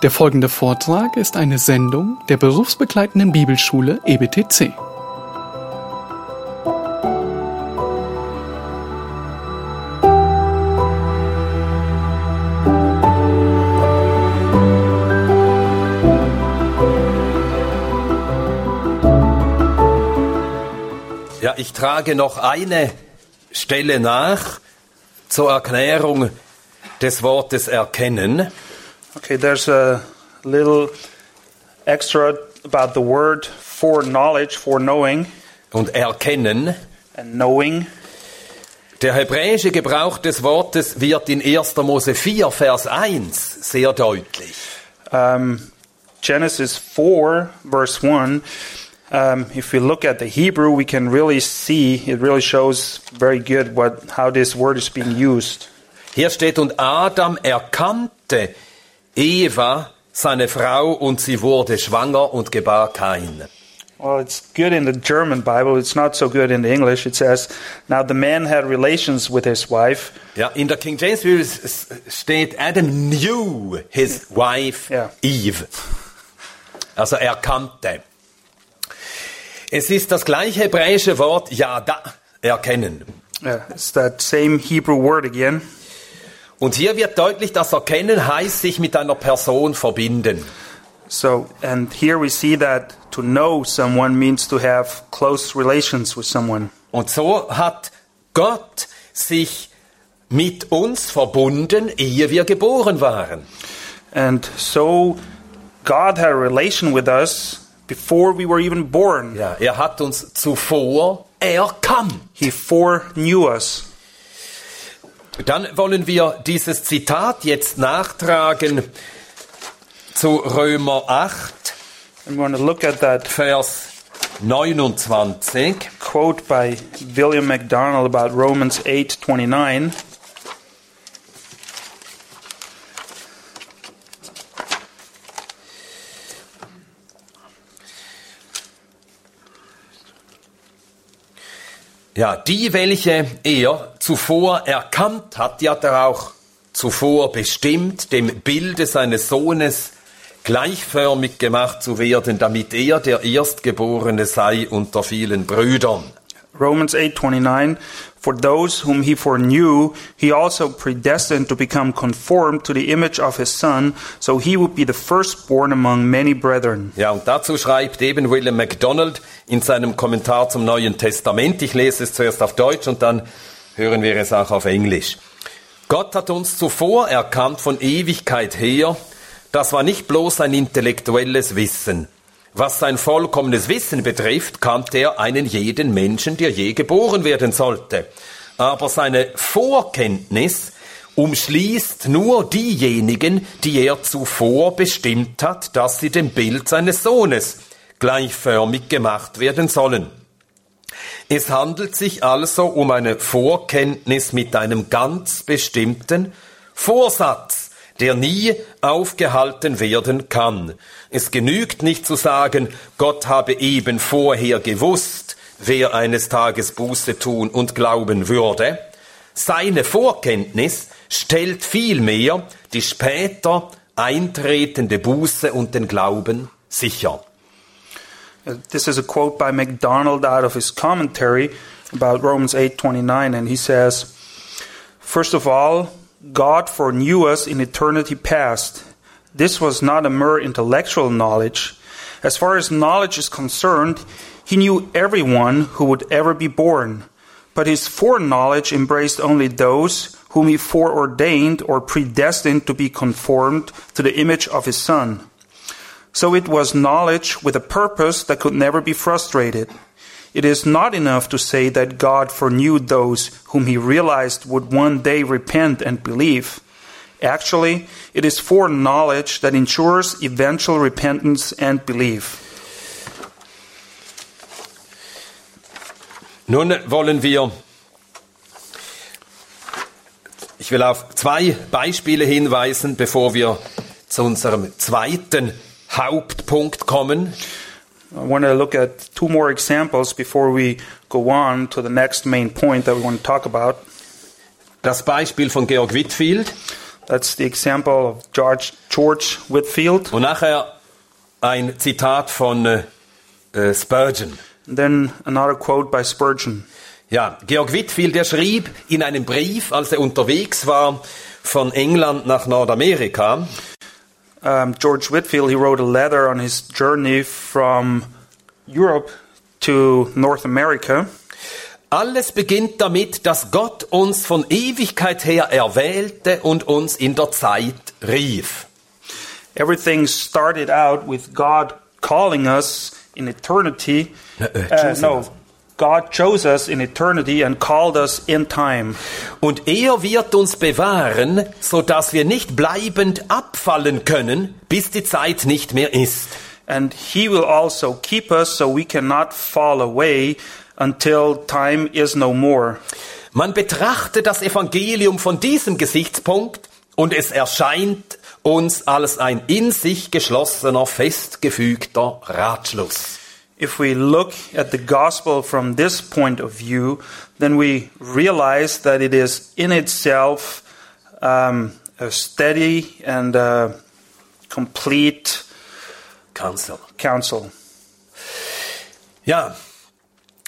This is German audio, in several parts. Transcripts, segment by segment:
Der folgende Vortrag ist eine Sendung der berufsbegleitenden Bibelschule EBTC. Ja, ich trage noch eine Stelle nach zur Erklärung des Wortes erkennen. Okay, there's a little extra about the word for knowledge, for knowing, Und erkennen, and knowing. der hebräische Gebrauch des Wortes wird in 1. Mose 4, Vers 1 sehr deutlich. Um, Genesis 4, verse 1. Um, if we look at the Hebrew, we can really see it really shows very good what how this word is being used. Hier steht, und Adam erkannte Eva, seine Frau, und sie wurde schwanger und gebar Kain. Well, it's good in the German Bible. It's not so good in the English. It says, "Now the man had relations with his wife." Ja, in der King James s- steht, Adam knew his wife Ja. Eve. Also er kannte. Es ist das gleiche hebräische Wort Yada, erkennen. Yeah, it's that same Hebrew word again. Und hier wird deutlich, dass Erkennen heißt, sich mit einer Person verbinden. So, and here we see that to know someone means to have close relations with someone. Und so hat Gott sich mit uns verbunden, ehe wir geboren waren. And so God had a relation with us before we were even born. Ja, er hat uns zuvor erkannt. He foreknew us. Dann wollen wir dieses Zitat jetzt nachtragen zu Römer 8, I'm going to look at that Vers 29. quote by William MacDonald about Romans 8:29. Ja, die, welche er zuvor erkannt hat, die hat er auch zuvor bestimmt, dem Bilde seines Sohnes gleichförmig gemacht zu werden, damit er der Erstgeborene sei unter vielen Brüdern. Romans 8:29 For those whom he foreknew he also predestined to become conformed to the image of his son so he would be the firstborn among many brethren. Ja, und dazu schreibt eben William MacDonald in seinem Kommentar zum Neuen Testament. Ich lese es zuerst auf Deutsch und dann hören wir es auch auf Englisch. Gott hat uns zuvor erkannt von Ewigkeit her. Das war nicht bloß ein intellektuelles Wissen. Was sein vollkommenes Wissen betrifft, kannte er einen jeden Menschen, der je geboren werden sollte. Aber seine Vorkenntnis umschließt nur diejenigen, die er zuvor bestimmt hat, dass sie dem Bild seines Sohnes gleichförmig gemacht werden sollen. Es handelt sich also um eine Vorkenntnis mit einem ganz bestimmten Vorsatz, der nie aufgehalten werden kann. Es genügt nicht zu sagen, Gott habe eben vorher gewusst, wer eines Tages Buße tun und glauben würde. Seine Vorkenntnis stellt vielmehr die später eintretende Buße und den Glauben sicher. This is a quote by MacDonald out of his commentary about Romans 8:29 and he says, First of all, God foreknew us in eternity past. This was not a mere intellectual knowledge. As far as knowledge is concerned, he knew everyone who would ever be born. But his foreknowledge embraced only those whom he foreordained or predestined to be conformed to the image of his son. So it was knowledge with a purpose that could never be frustrated. It is not enough to say that God foreknew those whom he realized would one day repent and believe. Actually, it is foreknowledge that ensures eventual repentance and belief. Nun wollen wir, ich will auf zwei Beispiele hinweisen, bevor wir zu unserem zweiten Hauptpunkt kommen. I want to look at two more examples before we go on to the next main point that we want to talk about. Das Beispiel von Georg Whitfield. That's the example of George, George Whitfield. Und nachher ein Zitat von äh, äh, Spurgeon. And then another quote by Spurgeon. Ja, Georg Whitfield, der schrieb in einem Brief, als er unterwegs war von England nach Nordamerika, Um, George Whitfield, he wrote a letter on his journey from Europe to North America. alles beginnt damit, dass Gott uns von Ewigkeit her erwählte und uns in der Zeit rief. Everything started out with God calling us in eternity. Uh, uh, Uh, no. God chose us in eternity and called us in time. Und er wird uns bewahren, so dass wir nicht bleibend abfallen können, bis die Zeit nicht mehr ist. And He will also keep us so we cannot fall away until time is no more. Man betrachte das Evangelium von diesem Gesichtspunkt und es erscheint uns als ein in sich geschlossener, festgefügter Ratschluss. If we look at the gospel from this point of view, then we realize that it is in itself um, a steady and uh, complete Counsel. counsel. Ja,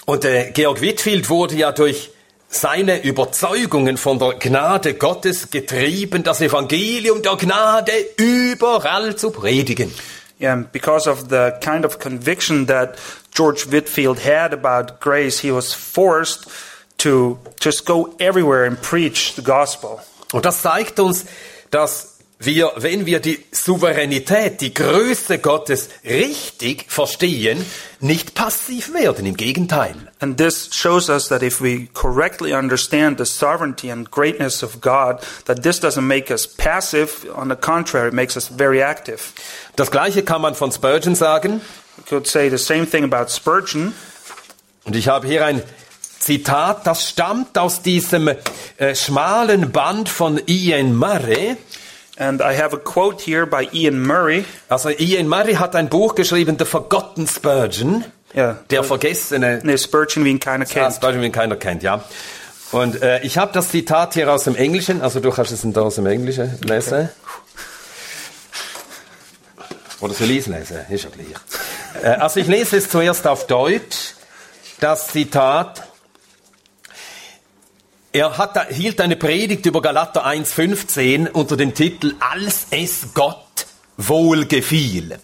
und äh, Georg Whitfield wurde ja durch seine Überzeugungen von der Gnade Gottes getrieben, das Evangelium der Gnade überall zu predigen. Yeah, because of the kind of conviction that George Whitfield had about grace, he was forced to just go everywhere and preach the gospel. Und das zeigt uns, dass wir, wenn wir die Souveränität, die Größe Gottes richtig verstehen, nicht passiv werden. Im Gegenteil. And this shows us that if we correctly understand the sovereignty and greatness of God, that this doesn't make us passive. On the contrary, it makes us very active. Das Gleiche kann man von Spurgeon sagen. We could say the same thing about Spurgeon. Und ich habe hier ein Zitat, das stammt aus diesem äh, schmalen Band von Ian Murray. And I have a quote here by Ian Murray. Also Ian Murray hat ein Buch geschrieben, The Forgotten Spurgeon. Ja. Der vergessene Ne, Spurgeon, wie ihn keiner Ah, kennt. Spurgeon, den keiner kennt, ja. Und äh, ich habe das Zitat hier aus dem Englischen, also du kannst es aus dem Englischen lesen. Oder soll ich es lesen? Ist ja gleich. Äh, also ich lese es zuerst auf Deutsch. Das Zitat. Er hat, hielt eine Predigt über Galater 1,15 unter dem Titel Als es Gott wohlgefiel.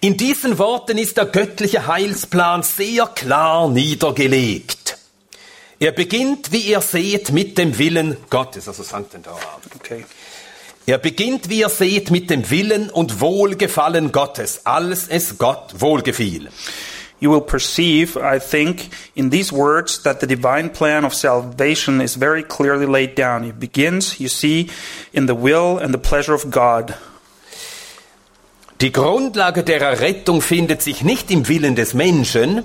In diesen Worten ist der göttliche Heilsplan sehr klar niedergelegt. Er beginnt, wie ihr seht, mit dem Willen Gottes, also Sankt Okay. Er beginnt, wie ihr seht, mit dem Willen und Wohlgefallen Gottes, als es Gott wohlgefiel. You will perceive, I think, in these words that the divine plan of salvation is very clearly laid down. It begins, you see, in the will and the pleasure of God. Die Grundlage der Errettung findet sich nicht im Willen des Menschen,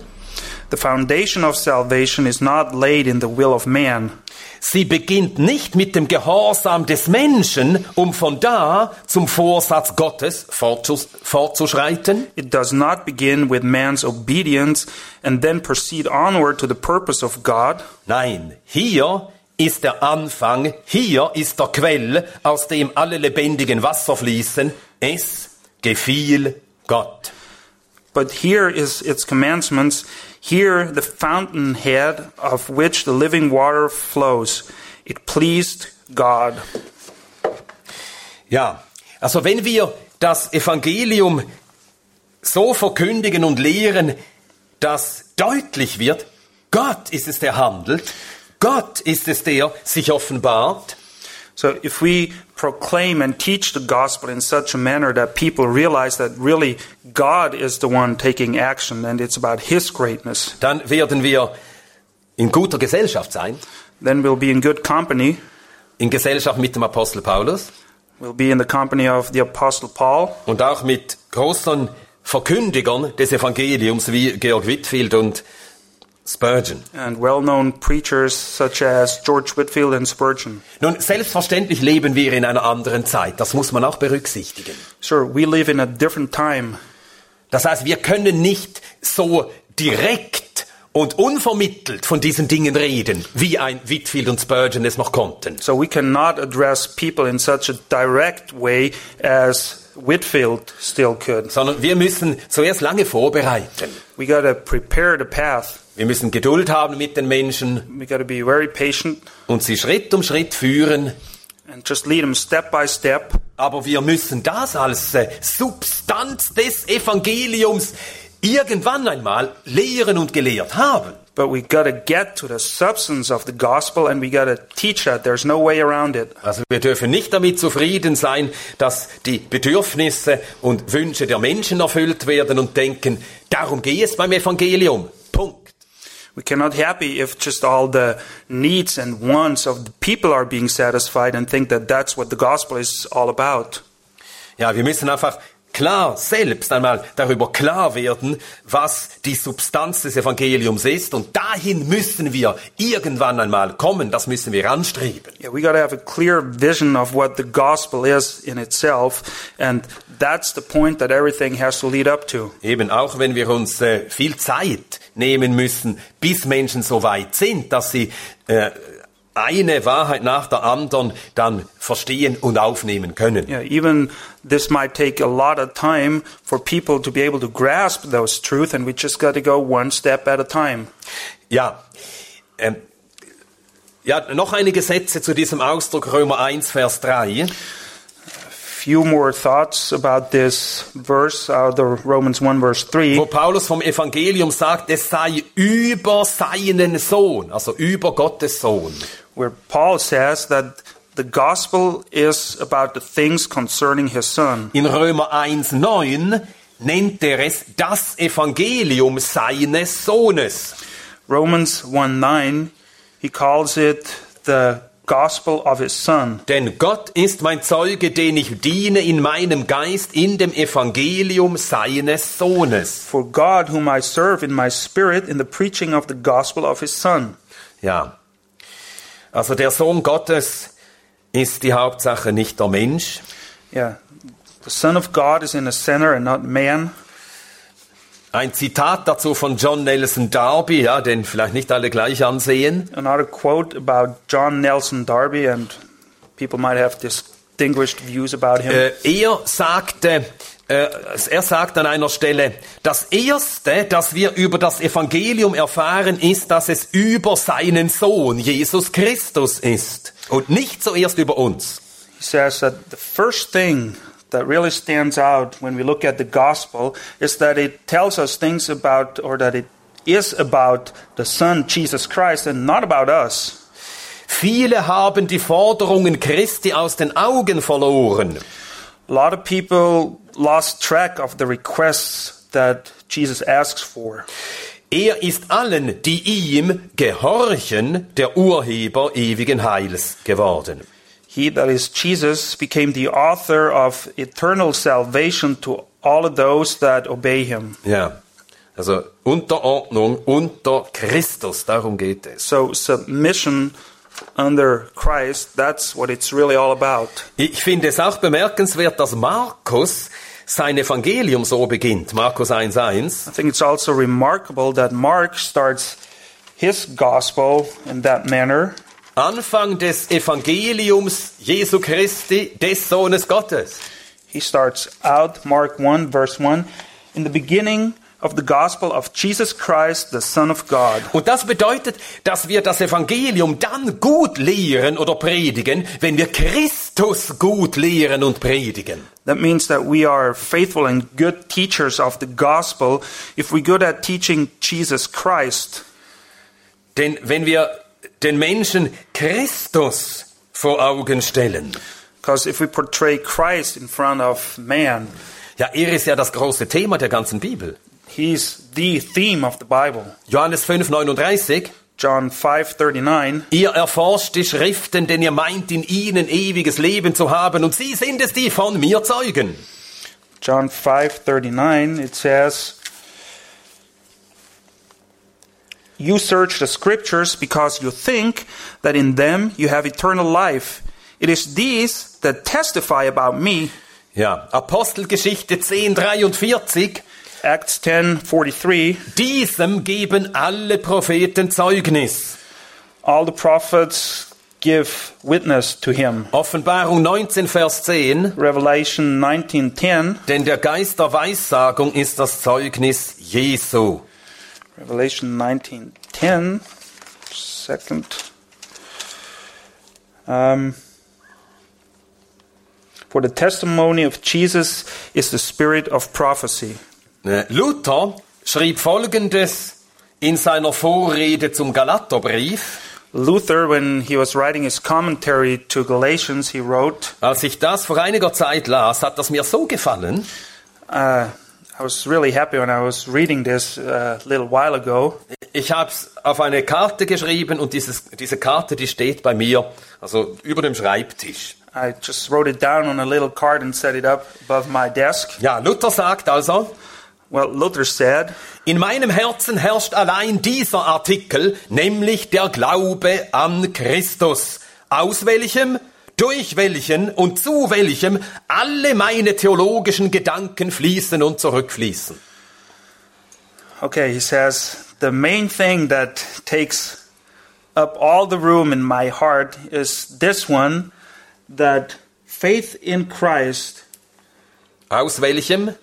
The foundation of salvation is not laid in the will of man. Sie beginnt nicht mit dem Gehorsam des Menschen, um von da zum Vorsatz Gottes fortzus- fortzuschreiten. It does not begin with man's obedience and then proceed onward to the purpose of God. Nein, hier ist der Anfang, hier ist der Quell, aus dem alle lebendigen Wasser fließen. Es gefiel Gott. But here is its commandments. Here the fountainhead of which the living water flows. It pleased God. Ja, also wenn wir das Evangelium so verkündigen und lehren, dass deutlich wird, Gott ist es, der handelt, Gott ist es, der sich offenbart, So if we proclaim and teach the gospel in such a manner that people realize that really God is the one taking action and it's about his greatness, dann werden wir in guter Gesellschaft sein, then we'll be in good company. in Gesellschaft mit dem Apostel Paulus. We'll be in the company of the apostle Paul. Und auch mit großen Verkündigern des Evangeliums wie Georg Whitfield und Spurgeon. and well-known preachers such as George Whitfield and Spurgeon. Nun, selbstverständlich leben wir in einer anderen Zeit, das muss man auch berücksichtigen. Sure, we live in a different time. Das heißt, wir können nicht so direkt und unvermittelt von diesen Dingen reden, wie ein Whitfield und Spurgeon es noch konnten. So we cannot address people in such a direct way as Whitfield still could. Sondern wir müssen zuerst lange vorbereiten. We got to prepare the path. Wir müssen Geduld haben mit den Menschen We be very patient und sie Schritt um Schritt führen. and just lead them step by step. Aber wir müssen das als äh, Substanz des Evangeliums irgendwann einmal lehren und gelehrt haben. But we got to get to the substance of the gospel and we got to teach that. There's no way around it. Also wir dürfen nicht damit zufrieden sein, dass die Bedürfnisse und Wünsche der Menschen erfüllt werden und denken, darum geht es beim Evangelium. Punkt. We cannot happy if just all the needs and wants of the people are being satisfied and think that that's what the gospel is all about. Ja, wir müssen einfach klar selbst einmal darüber klar werden, was die Substanz des Evangeliums ist und dahin müssen wir irgendwann einmal kommen, das müssen wir anstreben. Yeah, we got to have a clear vision of what the gospel is in itself, and that's the point that everything has to lead up to. Eben auch wenn wir uns äh, viel Zeit nehmen müssen, bis Menschen so weit sind, dass sie äh, eine Wahrheit nach der anderen dann verstehen und aufnehmen können. Yeah, even this might take a lot of time for people to be able to grasp those truth, and we just got to go one step at a time. Ja, ähm, ja, noch einige Sätze zu diesem Ausdruck Römer 1, Vers 3. Few more thoughts about this verse out of Romans 1 verse 3. wo Paulus vom Evangelium sagt, es sei über seinen Sohn, also über Gottes Sohn. Where Paul says that the gospel is about the things concerning his son. In Römer 1,9 nennt er es das Evangelium seines Sohnes. Romans 1 9, he calls it the gospel of his son. Denn Gott ist mein Zeuge, den ich diene in meinem Geist in dem Evangelium seines Sohnes. For God, whom I serve in my spirit in the preaching of the gospel of his son. Ja. Also der Sohn Gottes ist die Hauptsache, nicht der Mensch. Yeah. The Son of God is in the center and not man. Ein Zitat dazu von John Nelson Darby, ja, den vielleicht nicht alle gleich ansehen. Another quote about John Nelson Darby, and people might have distinguished views about him. Äh, er sagte, er sagt an einer Stelle, das erste, das wir über das Evangelium erfahren, ist, dass es über seinen Sohn Jesus Christus ist und nicht zuerst über uns. He says that the first thing that really stands out when we look at the gospel is that it tells us things about, or that it is about the Son, Jesus Christ, and not about us. Viele haben die Forderungen Christi aus den Augen verloren. A lot of people lost track of the requests that Jesus asks for. Er ist allen, die ihm gehorchen, der Urheber ewigen Heils geworden. He, that is Jesus, became the author of eternal salvation to all of those that obey him. Ja, also Unterordnung unter Christus, darum geht es. So, submission under Christ, that's what it's really all about. Ich finde es auch bemerkenswert, dass Markus sein Evangelium so beginnt. Markus 1.1. I think it's also remarkable that Mark starts his gospel in that manner. Anfang des Evangeliums Jesu Christi, des Sohnes Gottes. He starts out, Mark 1, verse 1, in the beginning of the gospel of Jesus Christ, the Son of God. Und das bedeutet, dass wir das Evangelium dann gut lehren oder predigen, wenn wir Christus gut lehren und predigen. That means that we are faithful and good teachers of the gospel if we're good at teaching Jesus Christ. Denn wenn wir den Menschen Christus vor Augen stellen, Because if we portray Christ in front of man, ja, er ist ja das große Thema der ganzen Bibel. He's the theme of the Bible. Johannes 5,39. John 5:39 Ihr erforscht die Schriften, denn ihr meint in ihnen ewiges Leben zu haben, und sie sind es, die von mir zeugen. John 5:39 it says You search the scriptures because you think that in them you have eternal life. It is these that testify about me. Ja, Apostelgeschichte 10,43. Acts 10:43, Diesem geben alle Propheten Zeugnis. all the prophets give witness to him. Offenbarung 19, Vers 10. Revelation 19:10, Denn der Geist der Weissagung ist das Zeugnis Jesu. Revelation 19:10, second. Um, for the testimony of Jesus is the spirit of prophecy. Äh, Luther schrieb Folgendes in seiner Vorrede zum Galaterbrief. Luther, when he was writing his commentary to Galatians, he wrote, Als ich das vor einiger Zeit las, hat das mir so gefallen. uh, I was really happy when I was reading this uh, a little while ago. Ich habe es auf eine Karte geschrieben und dieses, diese Karte, die steht bei mir, also über dem Schreibtisch. I just wrote it down on a little card and set it up above my desk. Ja, Luther sagt also, Well, Luther said, in meinem Herzen herrscht allein dieser Artikel, nämlich der Glaube an Christus, aus welchem, durch welchen und zu welchem alle meine theologischen Gedanken fließen und zurückfließen. okay, he says, the main thing that takes up all the room in my heart is this one that faith in Christ Aus welchem?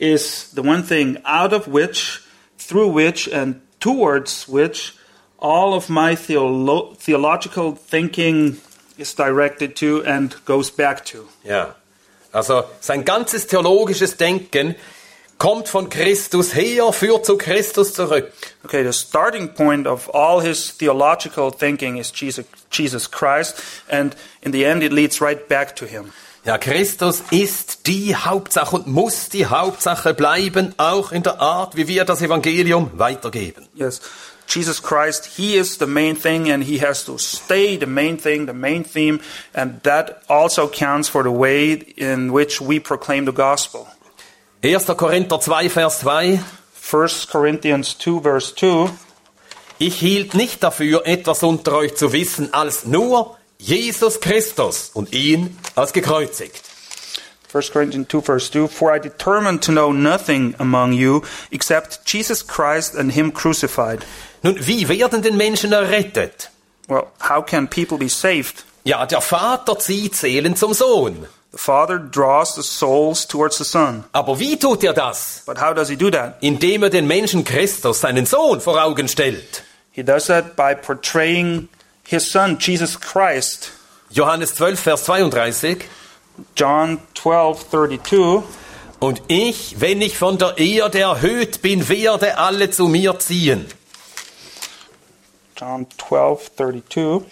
Is the one thing out of which, through which, and towards which all of my theolo- theological thinking is directed to and goes back to. Ja. Also sein ganzes theologisches Denken kommt von Christus her, führt zu Christus zurück. Okay, the starting point of all his theological thinking is Jesus, Jesus Christ, and in the end, it leads right back to him. Ja, Christus ist die Hauptsache und muss die Hauptsache bleiben, auch in der Art, wie wir das Evangelium weitergeben. Yes, Jesus Christ, he is the main thing, and he has to stay the main thing, the main theme, and that also counts for the way in which we proclaim the gospel. 1. Korinther 2, Vers 2. 1 Corinthians 2, verse 2. Ich hielt nicht dafür, etwas unter euch zu wissen, als nur Jesus Christus und ihn als gekreuzigt. 1 Corinthians 2, verse 2 For I determined to know nothing among you except Jesus Christ and Him crucified. Nun, wie werden denn Menschen errettet? Well, how can people be saved? Ja, der Vater zieht Seelen zum Sohn. The Father draws the souls towards the Son. Aber wie tut er das? But how does He do that? Indem er den Menschen Christus, seinen Sohn, vor Augen stellt. He does that by portraying His Son, Jesus Christ. Johannes 12, Vers 32. John 12, 32. Und ich, wenn ich von der Erde erhöht bin, werde alle zu mir ziehen. John 12, 32.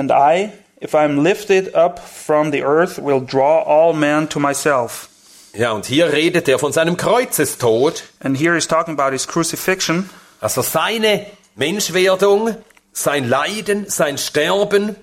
And I, if I am lifted up from the earth, will draw all men to myself. Ja, und hier redet er von seinem Kreuzestod, And here he's talking about his crucifixion. also seine Menschwerdung, sein Leiden, sein Sterben.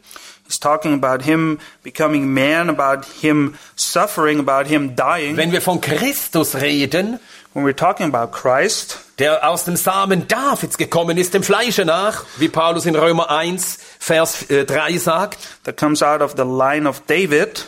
He's talking about him becoming man, about him suffering, about him dying. Wenn wir von Christus reden, When we're talking about Christ, der aus dem Samen Davids gekommen ist, dem Fleische nach, wie Paulus in Römer 1, Vers äh, 3 sagt. that comes out of the line of David,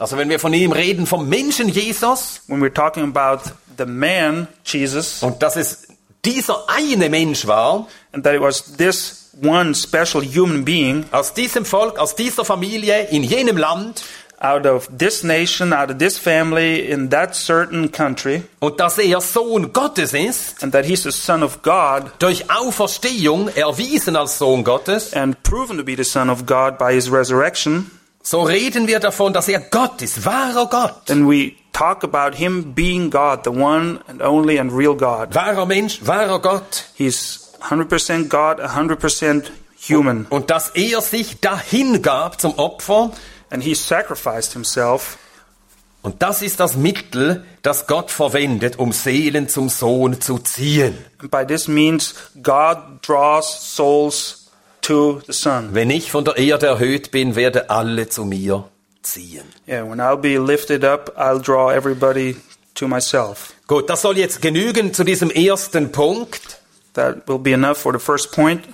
Also wenn wir von ihm reden, vom Menschen Jesus, when we're talking about the man, Jesus, und dass es dieser eine Mensch war, and that it was this one special human being aus diesem Volk, aus dieser Familie, in jenem Land, out of this nation, out of this family, in that certain country, und dass er Sohn Gottes ist, and that he's the Son of God durch Auferstehung erwiesen als Sohn Gottes, and proven to be the Son of God by his resurrection, so reden wir davon, dass er Gott ist, wahrer Gott, then we talk about him being God, the one and only and real God. wahrer Mensch, wahrer Gott, He's 100% God, 100% human. und dass er sich dahin gab zum Opfer, And he sacrificed himself. und das ist das Mittel, das Gott verwendet, um Seelen zum Sohn zu ziehen. And by this means, God draws souls to the Son. Wenn ich von der Erde erhöht bin, werde alle zu mir ziehen. Yeah, when I'll be lifted up, I'll draw everybody to myself. Gut, das soll jetzt genügen zu diesem ersten Punkt. That will be enough for the first point.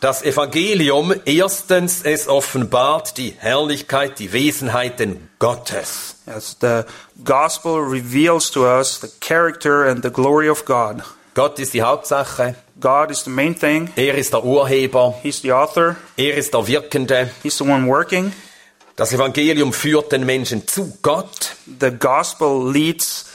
Das Evangelium, erstens, es offenbart die Herrlichkeit, die Wesenheiten Gottes. As the gospel reveals to us the character and the glory of God. Gott ist die Hauptsache, God is the main thing. er ist der Urheber, He's the author. er ist der Wirkende. He's the one working. Das Evangelium führt den Menschen zu Gott. The gospel leads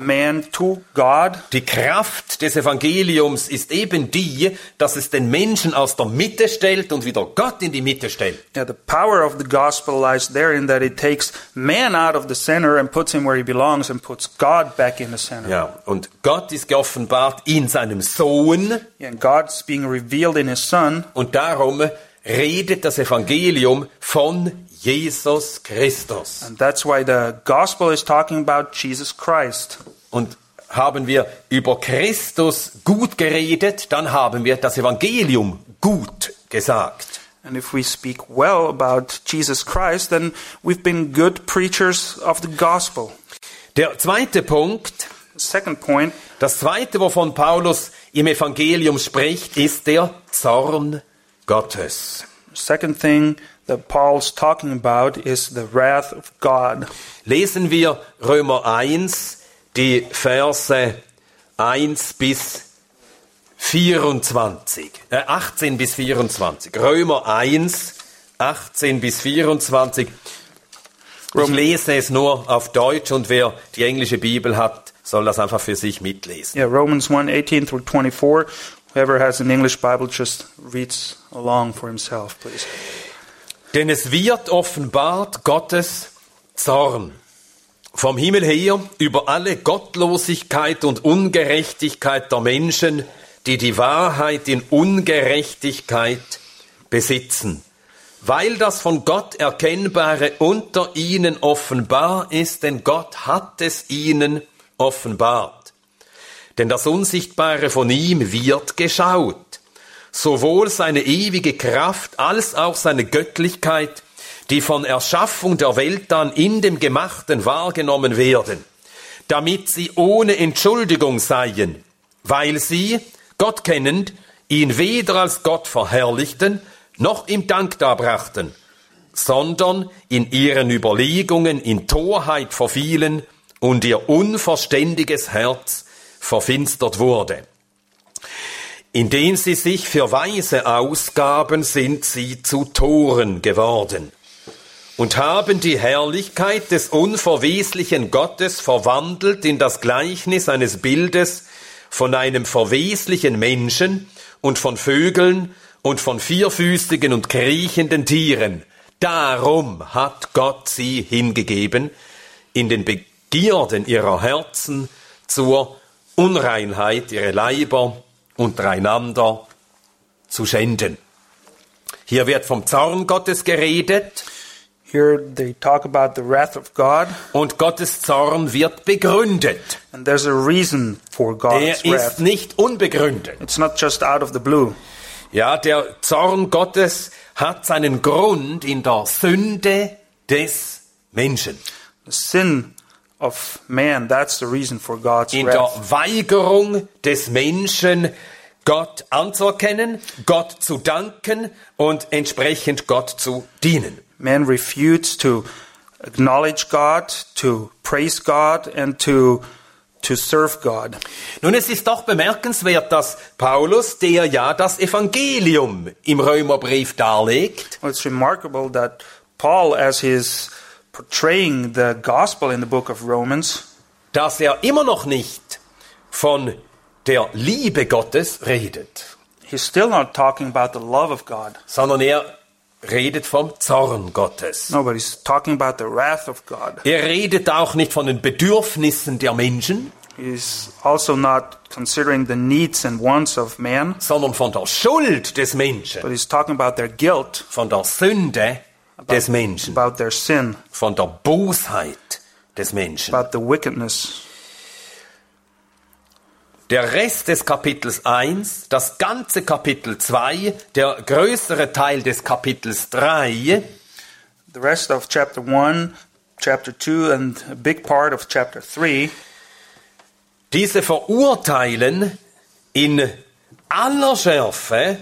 man to God. Die Kraft des Evangeliums ist eben die, dass es den Menschen aus der Mitte stellt und wieder Gott in die Mitte stellt. Yeah, the power of the gospel lies therein that it takes man out of the center and puts him where he belongs and puts God back in the center. Ja, und Gott ist geoffenbart in seinem Sohn Yeah, and God's being revealed in his son. und darum redet das Evangelium von Jesus Christus. And that's why the gospel is talking about Jesus Christ. Und haben wir über Christus gut geredet, dann haben wir das Evangelium gut gesagt. And if we speak well about Jesus Christ, then we've been good preachers of the gospel. Der zweite Punkt, second point, das zweite, wovon Paulus im Evangelium spricht, ist der Zorn Gottes. second thing that Paul's talking about is the wrath of God. Lesen wir Römer 1, die Verse 1 bis 24, äh 18 bis 24. Römer 1, 18 bis 24. Ich lese es nur auf Deutsch und wer die englische Bibel hat, soll das einfach für sich mitlesen. Yeah, Romans 1 18 through 24. Whoever has an English Bible just reads along for himself, please. Denn es wird offenbart Gottes Zorn vom Himmel her über alle Gottlosigkeit und Ungerechtigkeit der Menschen, die die Wahrheit in Ungerechtigkeit besitzen. Weil das von Gott Erkennbare unter ihnen offenbar ist, denn Gott hat es ihnen offenbart. Denn das Unsichtbare von ihm wird geschaut, sowohl seine ewige Kraft als auch seine Göttlichkeit, die von Erschaffung der Welt an in dem Gemachten wahrgenommen werden, damit sie ohne Entschuldigung seien, weil sie, Gott kennend, ihn weder als Gott verherrlichten, noch ihm Dank darbrachten, sondern in ihren Überlegungen in Torheit verfielen und ihr unverständiges Herz verfinstert wurde. Indem sie sich für Weise ausgaben, sind sie zu Toren geworden und haben die Herrlichkeit des unverweslichen Gottes verwandelt in das Gleichnis eines Bildes von einem verweslichen Menschen und von Vögeln und von vierfüßigen und kriechenden Tieren. Darum hat Gott sie hingegeben in den Begierden ihrer Herzen zur Unreinheit, ihre Leiber untereinander zu schänden. Hier wird vom Zorn Gottes geredet Here they talk about the wrath of God, und Gottes Zorn wird begründet. and there's a reason for Der God's ist wrath. nicht unbegründet. It's not just out of the blue. Ja, der Zorn Gottes hat seinen Grund in der Sünde des Menschen, The sin of man, that's the reason for God's in der wrath. Weigerung des Menschen, Gott anzuerkennen, Gott zu danken und entsprechend Gott zu dienen. Man refutes to acknowledge God, to praise God, and to to serve God. Nun, es ist doch bemerkenswert, dass Paulus, der ja das Evangelium im Römerbrief darlegt, Well, it's remarkable that Paul, as he's portraying the gospel in the book of Romans, dass er immer noch nicht von der Liebe Gottes redet, he's still not talking about the love of God. sondern er redet vom Zorn Gottes. No, but he's talking about the wrath of God. Er redet auch nicht von den Bedürfnissen der Menschen, He's also not considering the needs and wants of man, sondern von der Schuld des Menschen, but he's talking about their guilt, von der Sünde des Menschen, about their sin, von der Bosheit des Menschen. about the wickedness. Der Rest des Kapitels 1, das ganze Kapitel 2, der größere Teil des Kapitels 3 The rest of chapter 1, chapter 2, and a big part of chapter 3 Diese verurteilen in aller Schärfe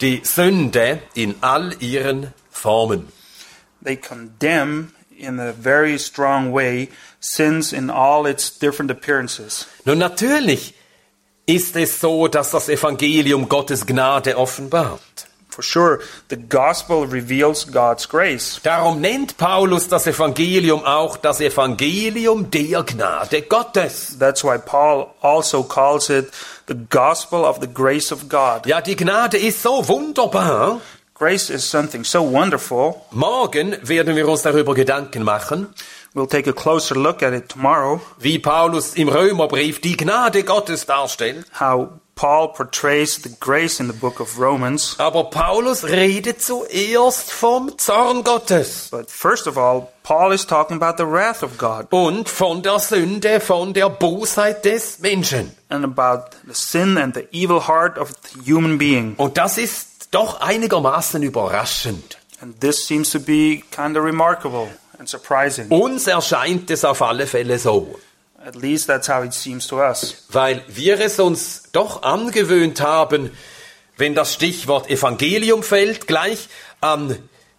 die Sünde in all ihren Formen. They condemn in a very strong way sins in all its different appearances. Nun natürlich ist es so, dass das Evangelium Gottes Gnade offenbart. For sure, the gospel reveals God's grace. Darum nennt Paulus das Evangelium auch das Evangelium der Gnade Gottes. That's why Paul also calls it the gospel of the grace of God. Ja, die Gnade ist so wunderbar. Grace is something so wonderful. Morgen werden wir uns darüber Gedanken machen, We'll take a closer look at it tomorrow, wie Paulus im Römerbrief die Gnade Gottes darstellt. how Paul portrays the grace in the book of Romans. Aber Paulus redet zuerst vom Zorn Gottes But first of all, Paul is talking about the wrath of God und von der Sünde, von der Bosheit des Menschen. and about the sin and the evil heart of the human being. Und das ist doch einigermaßen überraschend. And this seems to be kind of remarkable and surprising. Uns erscheint es auf alle Fälle so, At least that's how it seems to us. weil wir es uns doch angewöhnt haben, wenn das Stichwort Evangelium fällt, gleich an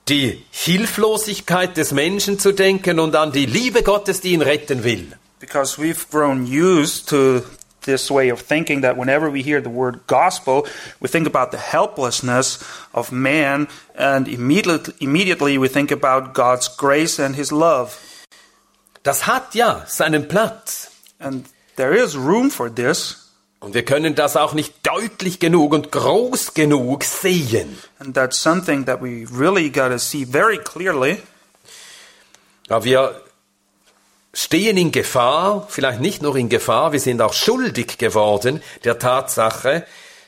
die Hilflosigkeit des Menschen zu denken und an die Liebe Gottes, die ihn retten will. Because we've grown used to this way of thinking that whenever we hear the word gospel, we think about the helplessness of man, and immediately, immediately we think about God's grace and His love. Das hat ja seinen Platz. And there is room for this, Und wir können das auch nicht deutlich genug und groß genug sehen. and that's something that we really got to see very clearly. Ja, wir stehen in Gefahr, vielleicht nicht nur in Gefahr, wir sind auch schuldig geworden der Tatsache,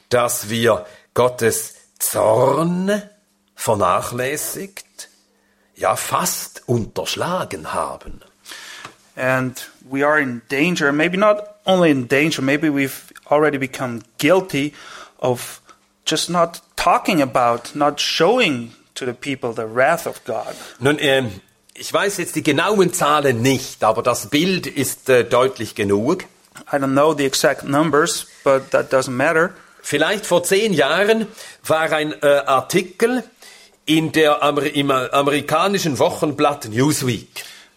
dass wir Gottes Zorn vernachlässigt, ja fast unterschlagen haben. And we are in danger, maybe not only in danger, maybe we've already become guilty of just not talking about, not showing to the people the wrath of God. Nun, ähm, ich weiß jetzt die genauen Zahlen nicht, aber das Bild ist äh, deutlich genug. I don't know the exact numbers, but that doesn't matter. Vielleicht vor zehn Jahren war ein äh, Artikel in der Amer im äh, amerikanischen Wochenblatt Newsweek.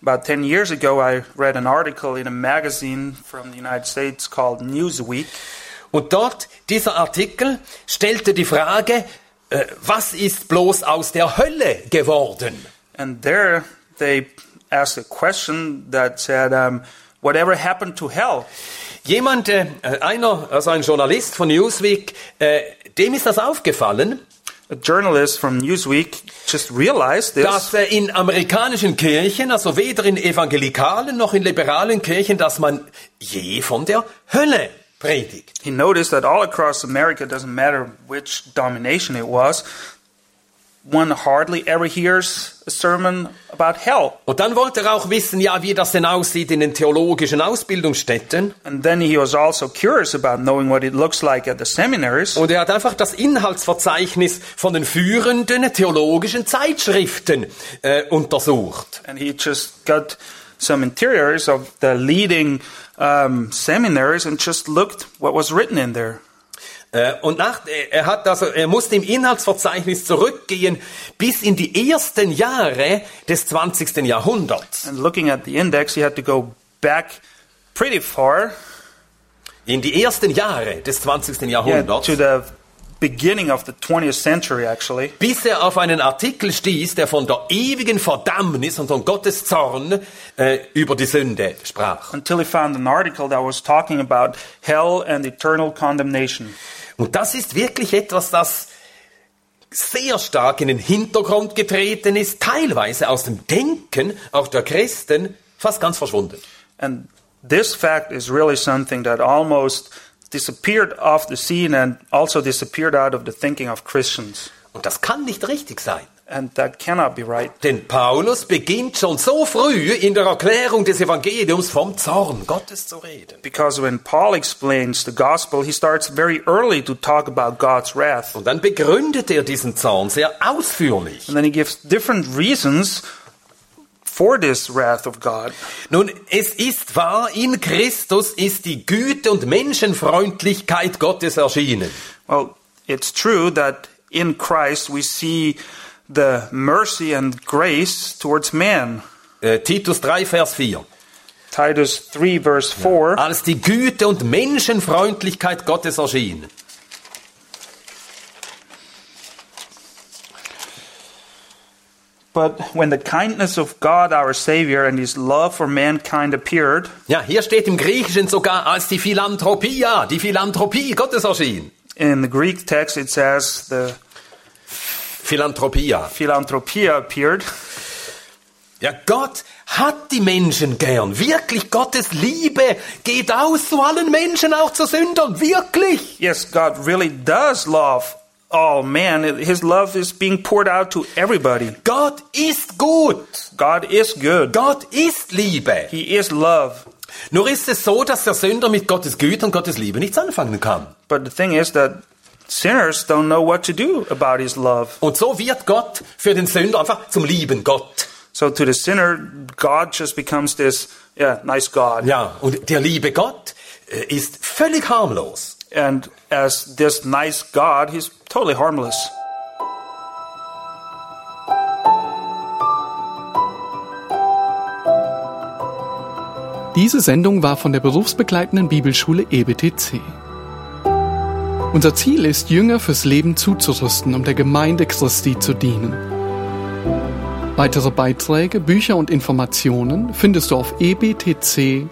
About 10 years ago, I read an article in a magazine from the United States called Newsweek. Und dort, dieser Artikel stellte die Frage, äh, was ist bloß aus der Hölle geworden? And there they asked a question that said, um, Whatever happened to hell? Jemand, äh, einer, also ein Journalist von Newsweek, äh, dem ist das aufgefallen, A journalist from Newsweek just realized this. dass äh, in amerikanischen Kirchen, also weder in evangelikalen noch in liberalen Kirchen, dass man je von der Hölle predigt. He noticed that all across America, doesn't matter which domination it was, one hardly ever hears a sermon about hell. Und dann wollte er auch wissen, ja, wie das denn aussieht in den theologischen Ausbildungsstätten. And then he was also curious about knowing what it looks like at the seminaries. Und er hat einfach das Inhaltsverzeichnis von den führenden theologischen Zeitschriften äh, untersucht. And he just got some interiors of the leading um, seminaries and just looked what was written in there. Äh, und nach, äh, er hat also, er musste im Inhaltsverzeichnis zurückgehen bis in die ersten Jahre des 20. Jahrhunderts. And looking at the index, he had to go back pretty far In die ersten Jahre des 20. yeah, Jahrhunderts. to the beginning of the 20th century, actually. bis er auf einen Artikel stieß, der von der ewigen Verdammnis und von Gottes Zorn äh, über die Sünde sprach. until he found an article that was talking about hell and eternal condemnation. Und das ist wirklich etwas, das sehr stark in den Hintergrund getreten ist, teilweise aus dem Denken auch der Christen fast ganz verschwunden. And this fact is really something that almost disappeared off the scene and also disappeared out of the thinking of Christians. Und das kann nicht richtig sein. And that cannot be right. Denn Paulus beginnt schon so früh in der Erklärung des Evangeliums vom Zorn Gottes zu reden. Because when Paul explains the gospel, he starts very early to talk about God's wrath. Und dann begründet er diesen Zorn sehr ausführlich. And then he gives different reasons for this wrath of God. Nun, es ist wahr, in Christus ist die Güte und Menschenfreundlichkeit Gottes erschienen. Well, it's true that in Christ we see the mercy and grace towards man. Äh, Titus 3, Vers 4. Titus 3 verse 4. Als die Güte und Menschenfreundlichkeit Gottes erschien. But when the kindness of God our Savior and his love for mankind appeared, Ja, hier steht im Griechischen sogar als die Philanthropia, die Philanthropie Gottes erschien. in the Greek text it says the Philanthropia. philanthropia appeared. Ja, Gott hat die Menschen gern. Wirklich, Gottes Liebe geht aus zu allen Menschen, auch zu Sündern. Wirklich. Yes, God really does love all man. His love is being poured out to everybody. Gott ist gut. God is good. Gott ist Liebe. He is love. Nur ist es so, dass der Sünder mit Gottes Güte und Gottes Liebe nichts anfangen kann. But the thing is that sinners don't know what to do about his love. Und so wird Gott für den Sünder einfach zum lieben Gott. So to the sinner, God just becomes this, yeah, nice God. Ja, und der liebe Gott äh, ist völlig harmlos. And as this nice God, he's totally harmless. Diese Sendung war von der berufsbegleitenden Bibelschule EBTC. Unser Ziel ist, Jünger fürs Leben zuzurüsten, um der Gemeinde Christi zu dienen. Weitere Beiträge, Bücher und Informationen findest du auf ebtc.org.